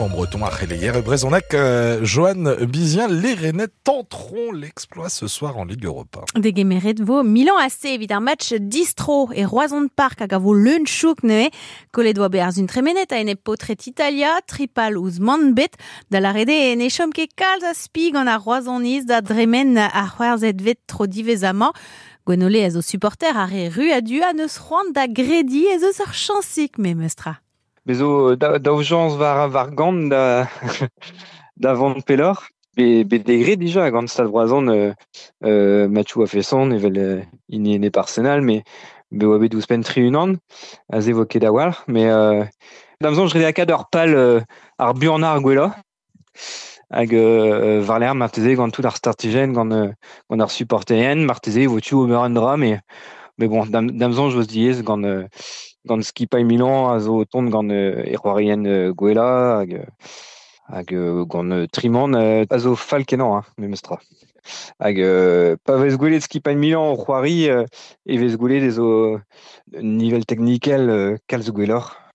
En breton, hier, Brezonac, euh, Bizien, les Rennais tenteront l'exploit ce soir en Ligue Europa. Des de vos Milan AC évidemment match distro. Et Roison de Parc à gavo lunchuk ne colle doit bears une tremenet a une potret Italia. Tripal uz manbet da la rede e ne chom ke kalz a spig an a Roisoniz da dremen a c'hwerzet vet tro divezama Gwenole ez o supporter a re ru a du a neus da gredi ez eus ar chansik. Bezo daoujans var, var gant pelor. Be, be a ene parsenal, mais be oa bet ouz pen tri a ze mais euh, damzan jrede akad ur pal ar hag euh, tout ar startigen gant, euh, gant ar supporterien marteze vo tu o meur an mais, mais bon, dam, damzan jvoz diez gant euh, gant skipai Milan a zo tont gant uh, erroarien uh, gwela hag, hag uh, gant uh, trimon uh, a zo fal kenan, hein, me mestra. Hag pa vez gwelet skipai Milan o c'hoari e vez gwelet e zo nivel technikel uh, kalz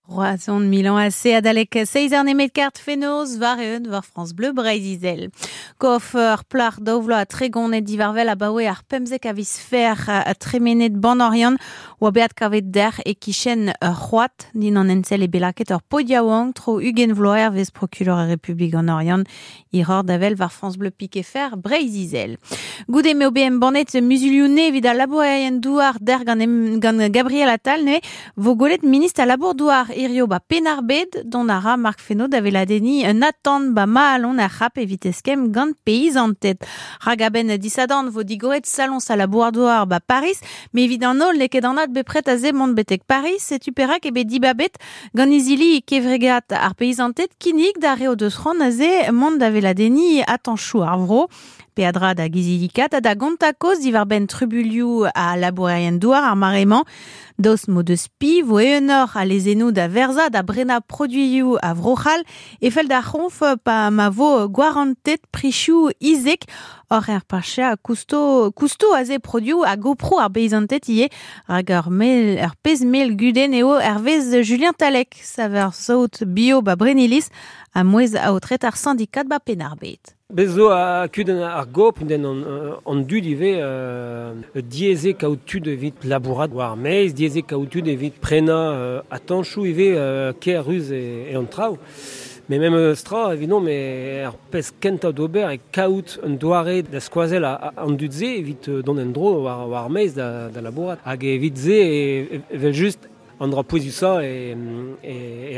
gwelor. Roazon Milan AC adalek seiz ar nemet kart fenoz var eun var France Bleu Breizizel. Koffer plar dovlo a divarvel a bawe ar pemzek a a tremenet ban orion oa beat kavet der e kichen c'hoat din an enzel e belaket ur podiawang tro ugen vloer vez procureur a orion i ror davel var France Bleu Pique fer Breizizel. Goude me OBM banet musulioune vid a labourien douar der gant, Gabriel Attal ne vo golet minist a labour douar irio ba penarbed don ara Marc Feno d'ave la deni un attend ba ma alon a rap eviteskem gant peiz an tet. Ragaben disadan vo digoret salon sa la ba Paris, mais évident nol ne ket anat be pret a ze mont betek Paris, et tu perak e be dibabet gant izili kevregat ar peiz an tet kinik da reo deus ron a ze. Peadra da gizilikat da gontakoz divar ben trubulioù a labourien douar ar mareman dos mo deus pi vo eunor a lezenou da verza da brena produioù a vrochal e fel da pa ma vo gwarantet prichioù izek or er pacha kusto kusto a ze a gopro ar beizantet ie hag mel ur pez mel guden eo Julien Talek saver saut bio ba brenilis a moez a otret ar syndikat ba penarbet. Bezo a kuden ar gop den an, an dud ive euh, dieze kaoutud evit labourat war meiz, dieze prena euh, ive euh, ruz e, e euh, stra, évidemment, mais ar pez kenta d'ober e kaout un doare da skoazel an evit euh, don en dro war, war meiz da, da. Hag evit e, e, just an e.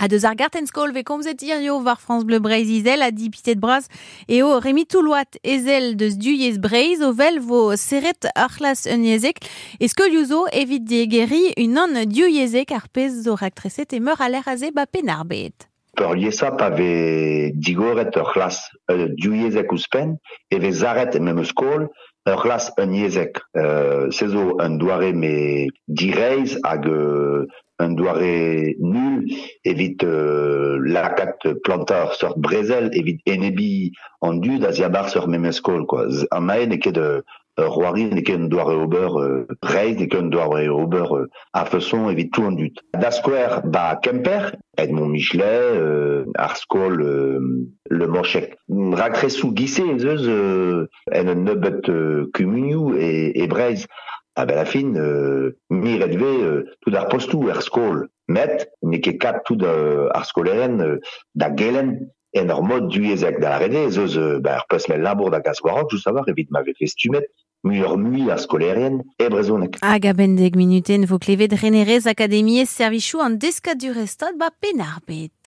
A deus ar garten skol ve komzet irio var France Bleu Breiz izel a di pitet braz e o remi touloat ezel deus duyez Breiz o vel vo seret archlas un yezek e skol yuzo evit diegeri un an duyezek ar pez zo rektreset e meur a l'air aze ba penarbet. Peur liesa pa ve digoret ur c'hlas euh, diouiezek ouzpen, e ve zaret e mem skol ur c'hlas un yezek. Euh, se zo un doare me direiz hag euh, un doare nul evit euh, lakat plantar sort brezel evit enebi an dud a ziabar sur mem eus skol. Quoi. An maen e ket de euh, roari ne ket un doare ober euh, reiz, ne ket un doare ober euh, a feuson evit tout an dud. Da skwer ba Kemper, Edmond Michelet, euh, ar skol euh, le morchek. Raktresou gise ez eus euh, en neubet euh, kumunioù e, e breiz. A ben la fin, euh, mi redve euh, tout ar postou ar skol. Met, ne ket kat tout ar skoleren da gelen en ur mod duezek da ben, ar peus me labour da gaswarok, just savoir evit ma vez festumet, mu ur mui ar skolerien e brezonek. Minuten vo klevet renerez servichou an deskadurestad ba penarbet.